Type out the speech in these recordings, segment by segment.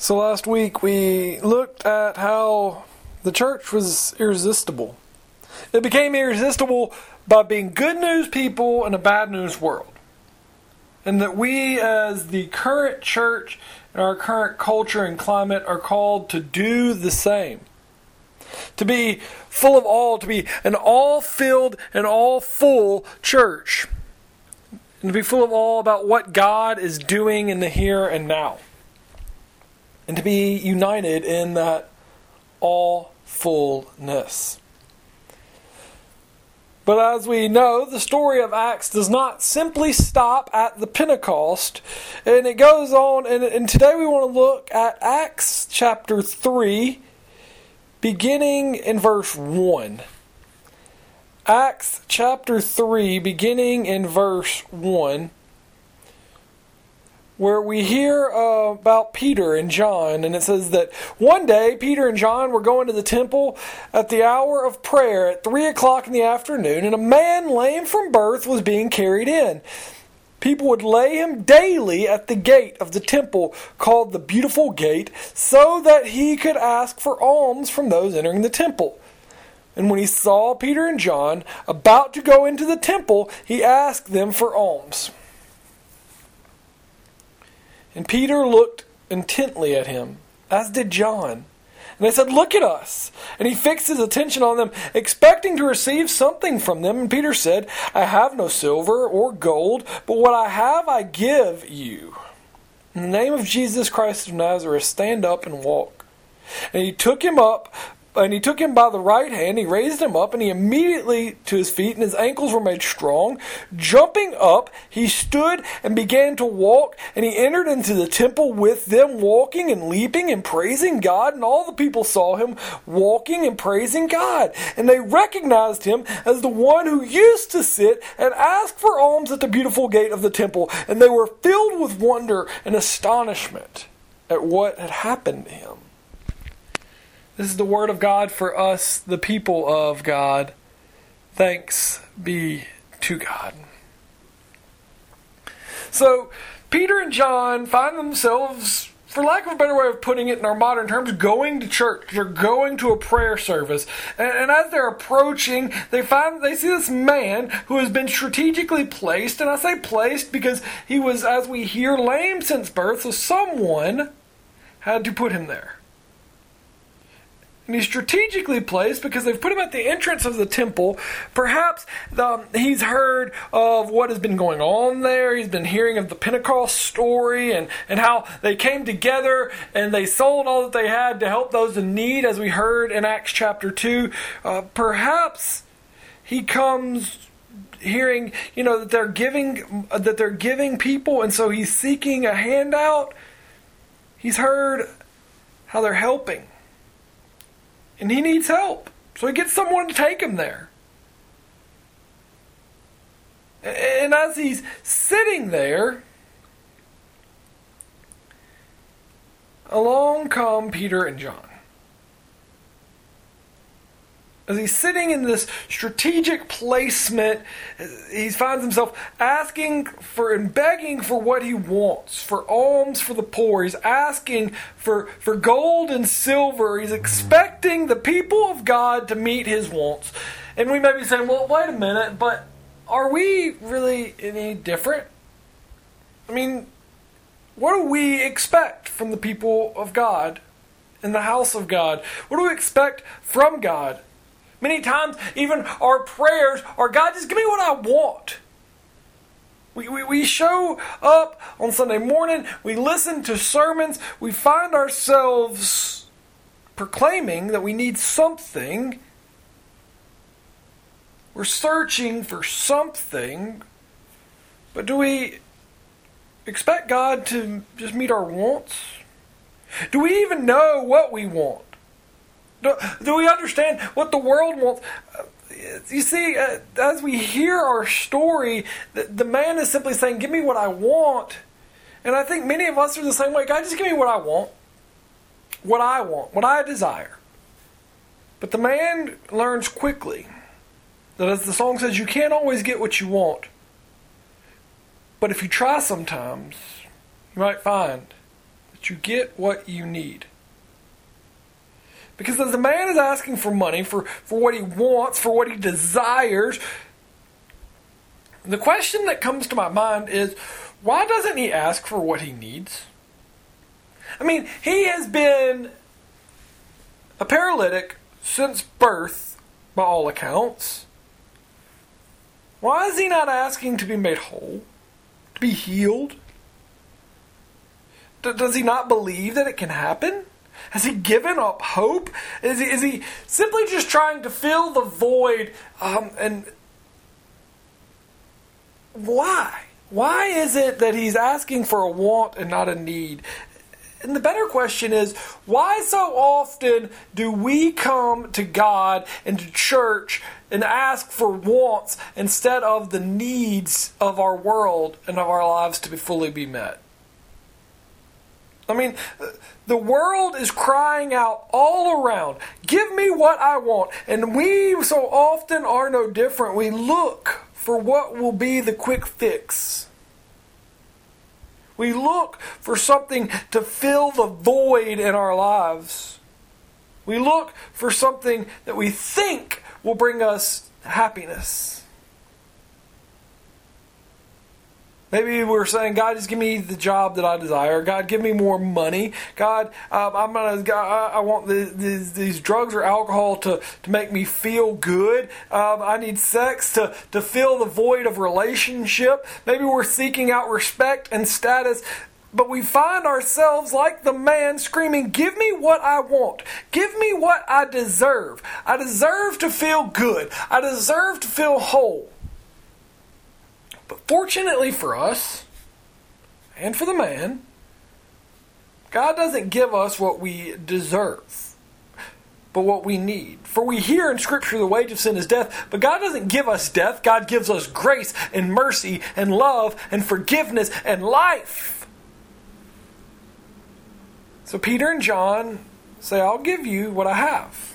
So last week we looked at how the church was irresistible. It became irresistible by being good news people in a bad news world. And that we, as the current church in our current culture and climate, are called to do the same. To be full of all, to be an all filled and all full church. And to be full of all about what God is doing in the here and now and to be united in that all fullness. But as we know, the story of Acts does not simply stop at the Pentecost, and it goes on. And, and today we want to look at Acts chapter 3, beginning in verse 1. Acts chapter 3, beginning in verse 1 where we hear uh, about Peter and John, and it says that one day Peter and John were going to the temple at the hour of prayer at three o'clock in the afternoon, and a man lame from birth was being carried in. People would lay him daily at the gate of the temple called the Beautiful Gate so that he could ask for alms from those entering the temple. And when he saw Peter and John about to go into the temple, he asked them for alms. And Peter looked intently at him, as did John. And they said, Look at us. And he fixed his attention on them, expecting to receive something from them. And Peter said, I have no silver or gold, but what I have I give you. In the name of Jesus Christ of Nazareth, stand up and walk. And he took him up and he took him by the right hand, he raised him up, and he immediately to his feet, and his ankles were made strong. Jumping up, he stood and began to walk, and he entered into the temple with them, walking and leaping and praising God. And all the people saw him walking and praising God. And they recognized him as the one who used to sit and ask for alms at the beautiful gate of the temple. And they were filled with wonder and astonishment at what had happened to him. This is the word of God for us, the people of God. Thanks be to God. So, Peter and John find themselves, for lack of a better way of putting it in our modern terms, going to church. They're going to a prayer service. And, and as they're approaching, they find they see this man who has been strategically placed. And I say placed because he was, as we hear, lame since birth. So someone had to put him there. And he's strategically placed because they've put him at the entrance of the temple. Perhaps um, he's heard of what has been going on there. He's been hearing of the Pentecost story and, and how they came together and they sold all that they had to help those in need, as we heard in Acts chapter 2. Uh, perhaps he comes hearing you know that they're giving that they're giving people and so he's seeking a handout he's heard how they're helping and he needs help. So he gets someone to take him there. And as he's sitting there, along come Peter and John as he's sitting in this strategic placement, he finds himself asking for and begging for what he wants, for alms for the poor. He's asking for, for gold and silver. He's expecting the people of God to meet his wants. And we may be saying, well, wait a minute, but are we really any different? I mean, what do we expect from the people of God in the house of God? What do we expect from God? Many times, even our prayers are God, just give me what I want. We, we, we show up on Sunday morning, we listen to sermons, we find ourselves proclaiming that we need something. We're searching for something, but do we expect God to just meet our wants? Do we even know what we want? Do, do we understand what the world wants? You see, uh, as we hear our story, the, the man is simply saying, Give me what I want. And I think many of us are the same way. God, just give me what I want. What I want. What I desire. But the man learns quickly that, as the song says, you can't always get what you want. But if you try sometimes, you might find that you get what you need. Because as a man is asking for money, for, for what he wants, for what he desires, the question that comes to my mind is why doesn't he ask for what he needs? I mean, he has been a paralytic since birth, by all accounts. Why is he not asking to be made whole? To be healed? D- does he not believe that it can happen? Has he given up hope? Is he, is he simply just trying to fill the void? Um, and why? Why is it that he's asking for a want and not a need? And the better question is why so often do we come to God and to church and ask for wants instead of the needs of our world and of our lives to be fully be met? I mean, the world is crying out all around, give me what I want. And we so often are no different. We look for what will be the quick fix. We look for something to fill the void in our lives. We look for something that we think will bring us happiness. Maybe we're saying, God, just give me the job that I desire. God, give me more money. God, um, I'm gonna. God, I want the, the, these drugs or alcohol to, to make me feel good. Um, I need sex to to fill the void of relationship. Maybe we're seeking out respect and status. But we find ourselves like the man screaming, Give me what I want. Give me what I deserve. I deserve to feel good. I deserve to feel whole. But fortunately for us, and for the man, God doesn't give us what we deserve, but what we need. For we hear in Scripture the wage of sin is death, but God doesn't give us death. God gives us grace and mercy and love and forgiveness and life. So Peter and John say, I'll give you what I have.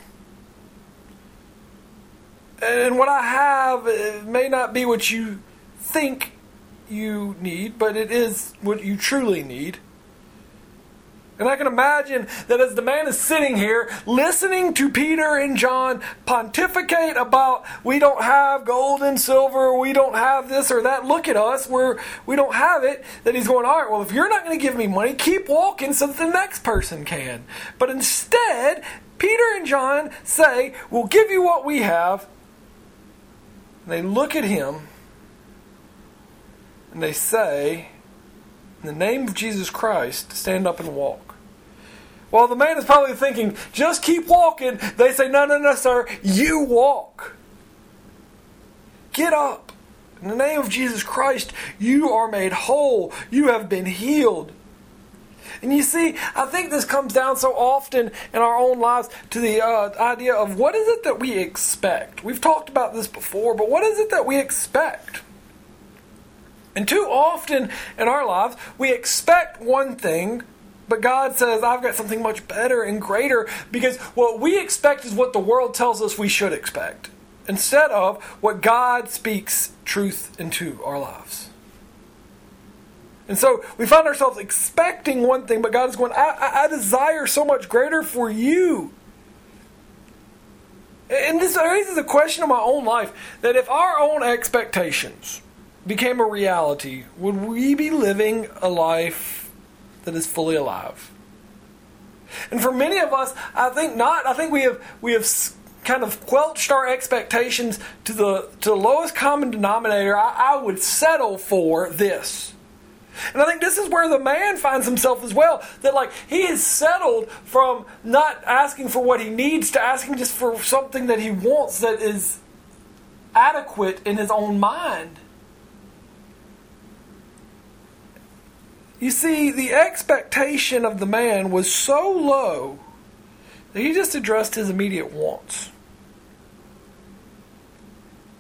And what I have may not be what you think you need, but it is what you truly need. And I can imagine that as the man is sitting here listening to Peter and John pontificate about we don't have gold and silver, we don't have this or that, look at us, we're, we don't have it, that he's going, all right, well, if you're not going to give me money, keep walking so that the next person can. But instead, Peter and John say, we'll give you what we have. And they look at him and they say, in the name of Jesus Christ, stand up and walk. While the man is probably thinking, just keep walking, they say, no, no, no, sir, you walk. Get up. In the name of Jesus Christ, you are made whole. You have been healed. And you see, I think this comes down so often in our own lives to the uh, idea of what is it that we expect? We've talked about this before, but what is it that we expect? And too often in our lives, we expect one thing, but God says, I've got something much better and greater because what we expect is what the world tells us we should expect instead of what God speaks truth into our lives. And so we find ourselves expecting one thing, but God is going, I, I, desire so much greater for you. And this raises a question in my own life that if our own expectations, became a reality, would we be living a life that is fully alive? And for many of us, I think not. I think we have we have kind of quelched our expectations to the to the lowest common denominator. I, I would settle for this. And I think this is where the man finds himself as well. That like he is settled from not asking for what he needs to asking just for something that he wants that is adequate in his own mind. You see, the expectation of the man was so low that he just addressed his immediate wants.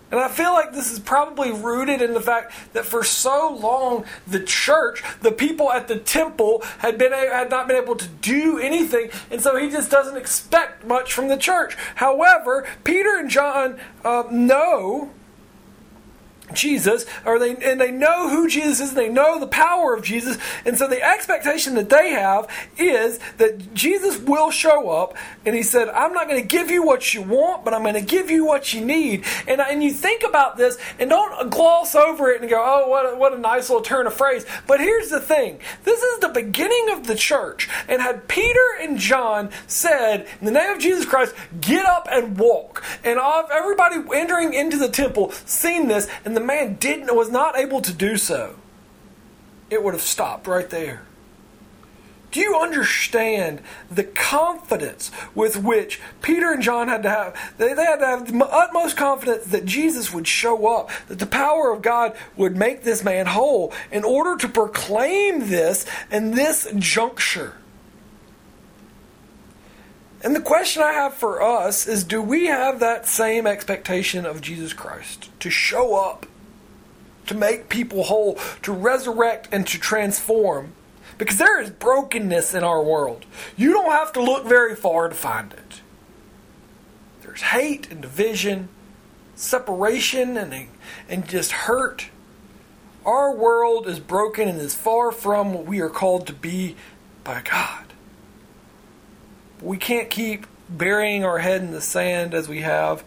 And I feel like this is probably rooted in the fact that for so long the church, the people at the temple, had been had not been able to do anything, and so he just doesn't expect much from the church. However, Peter and John uh, know Jesus, or they and they know who Jesus is, and they know the power of Jesus, and so the expectation that they have is that Jesus will show up, and He said, "I'm not going to give you what you want, but I'm going to give you what you need." And and you think about this, and don't gloss over it and go, "Oh, what a, what a nice little turn of phrase." But here's the thing: this is the beginning of the church, and had Peter and John said, "In the name of Jesus Christ, get up and walk," and everybody entering into the temple seen this, and the man didn't was not able to do so, it would have stopped right there. Do you understand the confidence with which Peter and John had to have? They, they had to have the utmost confidence that Jesus would show up, that the power of God would make this man whole in order to proclaim this in this juncture. And the question I have for us is do we have that same expectation of Jesus Christ to show up to make people whole, to resurrect and to transform. Because there is brokenness in our world. You don't have to look very far to find it. There's hate and division, separation and, and just hurt. Our world is broken and is far from what we are called to be by God. We can't keep burying our head in the sand as we have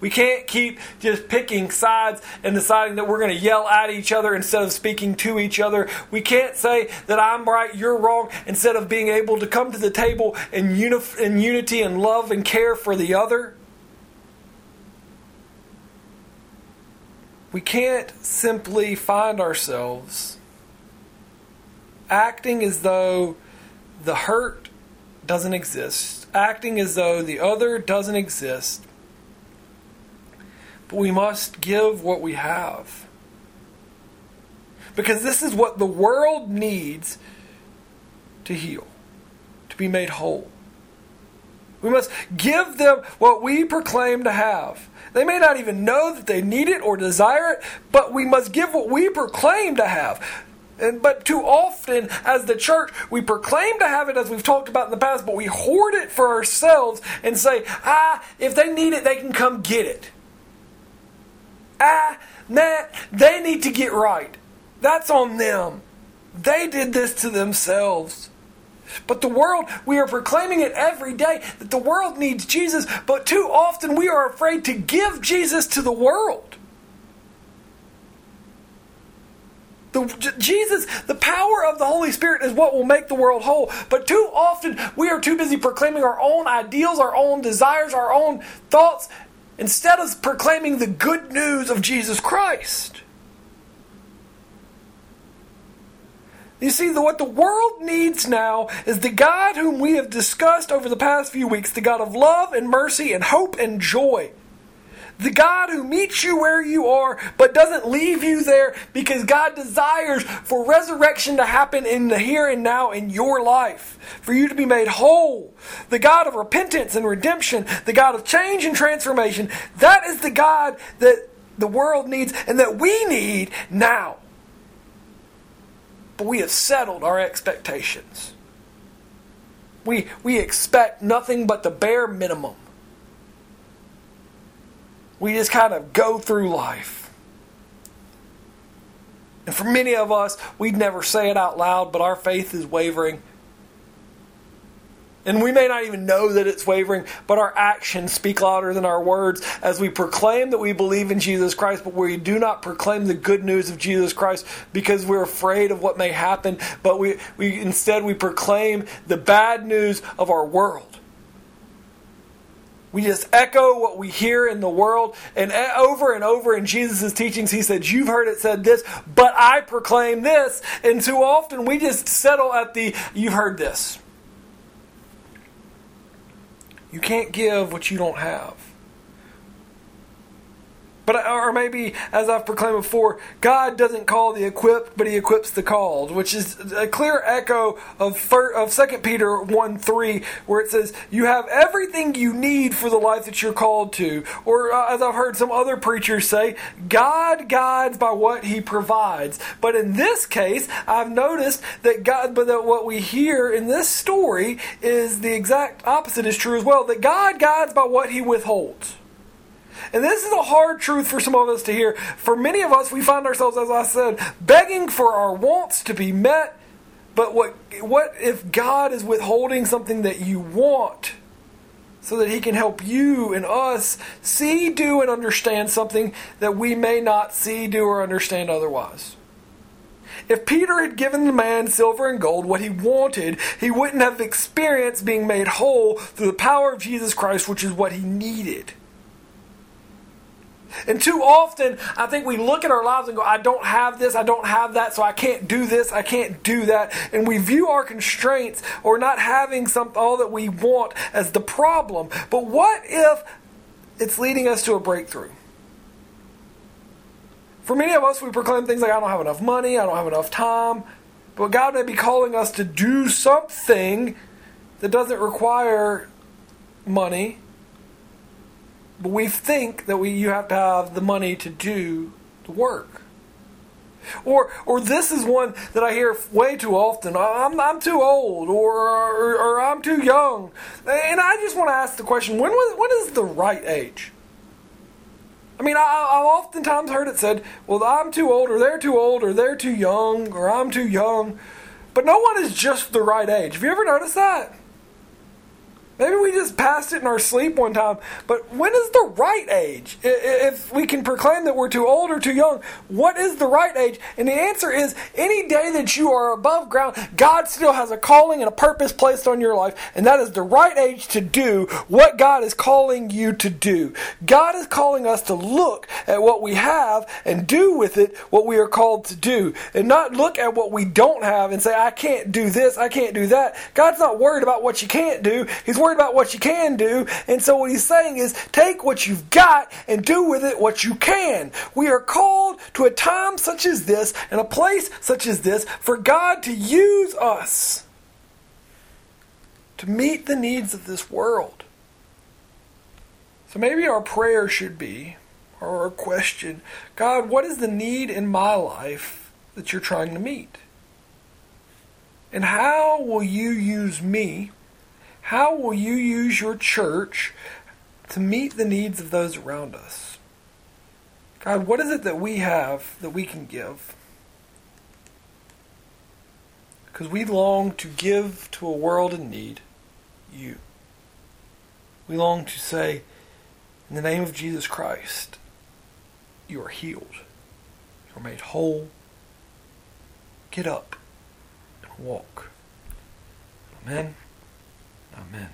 we can't keep just picking sides and deciding that we're going to yell at each other instead of speaking to each other. We can't say that I'm right, you're wrong, instead of being able to come to the table in, uni- in unity and love and care for the other. We can't simply find ourselves acting as though the hurt doesn't exist, acting as though the other doesn't exist, but we must give what we have. Because this is what the world needs to heal, to be made whole. We must give them what we proclaim to have. They may not even know that they need it or desire it, but we must give what we proclaim to have. And, but too often, as the church, we proclaim to have it as we've talked about in the past, but we hoard it for ourselves and say, ah, if they need it, they can come get it ah, nah, they need to get right. That's on them. They did this to themselves. But the world, we are proclaiming it every day that the world needs Jesus, but too often we are afraid to give Jesus to the world. The, Jesus, the power of the Holy Spirit is what will make the world whole. But too often we are too busy proclaiming our own ideals, our own desires, our own thoughts, instead of proclaiming the good news of Jesus Christ. You see, what the world needs now is the God whom we have discussed over the past few weeks, the God of love and mercy and hope and joy. The God who meets you where you are, but doesn't leave you there because God desires for resurrection to happen in the here and now in your life, for you to be made whole. The God of repentance and redemption, the God of change and transformation. That is the God that the world needs and that we need now. But we have settled our expectations. We, we expect nothing but the bare minimum we just kind of go through life. And for many of us, we'd never say it out loud, but our faith is wavering. And we may not even know that it's wavering, but our actions speak louder than our words as we proclaim that we believe in Jesus Christ, but we do not proclaim the good news of Jesus Christ because we're afraid of what may happen, but we, we instead we proclaim the bad news of our world. We just echo what we hear in the world. And over and over in Jesus' teachings, he said, You've heard it said this, but I proclaim this. And too often we just settle at the, You've heard this. You can't give what you don't have. But or maybe as I've proclaimed before, God doesn't call the equipped, but He equips the called, which is a clear echo of of Second Peter one three, where it says, "You have everything you need for the life that you're called to." Or uh, as I've heard some other preachers say, God guides by what He provides. But in this case, I've noticed that God, but that what we hear in this story is the exact opposite is true as well. That God guides by what He withholds. And this is a hard truth for some of us to hear. For many of us, we find ourselves, as I said, begging for our wants to be met. But what, what if God is withholding something that you want so that He can help you and us see, do, and understand something that we may not see, do, or understand otherwise? If Peter had given the man silver and gold, what he wanted, he wouldn't have experienced being made whole through the power of Jesus Christ, which is what he needed. And too often, I think we look at our lives and go, I don't have this, I don't have that, so I can't do this, I can't do that. And we view our constraints or not having some, all that we want as the problem. But what if it's leading us to a breakthrough? For many of us, we proclaim things like, I don't have enough money, I don't have enough time. But God may be calling us to do something that doesn't require money. But we think that we, you have to have the money to do the work. Or, or this is one that I hear way too often. I'm, I'm too old, or, or, or I'm too young. And I just want to ask the question: When was, when is the right age? I mean, I, have oftentimes heard it said, well, I'm too old, or they're too old, or they're too young, or I'm too young. But no one is just the right age. Have you ever noticed that? Maybe we just passed it in our sleep one time, but when is the right age? If we can proclaim that we're too old or too young, what is the right age? And the answer is any day that you are above ground, God still has a calling and a purpose placed on your life, and that is the right age to do what God is calling you to do. God is calling us to look at what we have and do with it what we are called to do, and not look at what we don't have and say, I can't do this, I can't do that. God's not worried about what you can't do, He's about what you can do. And so what he's saying is take what you've got and do with it what you can. We are called to a time such as this and a place such as this for God to use us to meet the needs of this world. So maybe our prayer should be, or our question, God, what is the need in my life that you're trying to meet? And how will you use me how will you use your church to meet the needs of those around us? God, what is it that we have that we can give? Because we long to give to a world in need you. We long to say, in the name of Jesus Christ, you are healed. You are made whole. Get up and walk. Amen. Amen.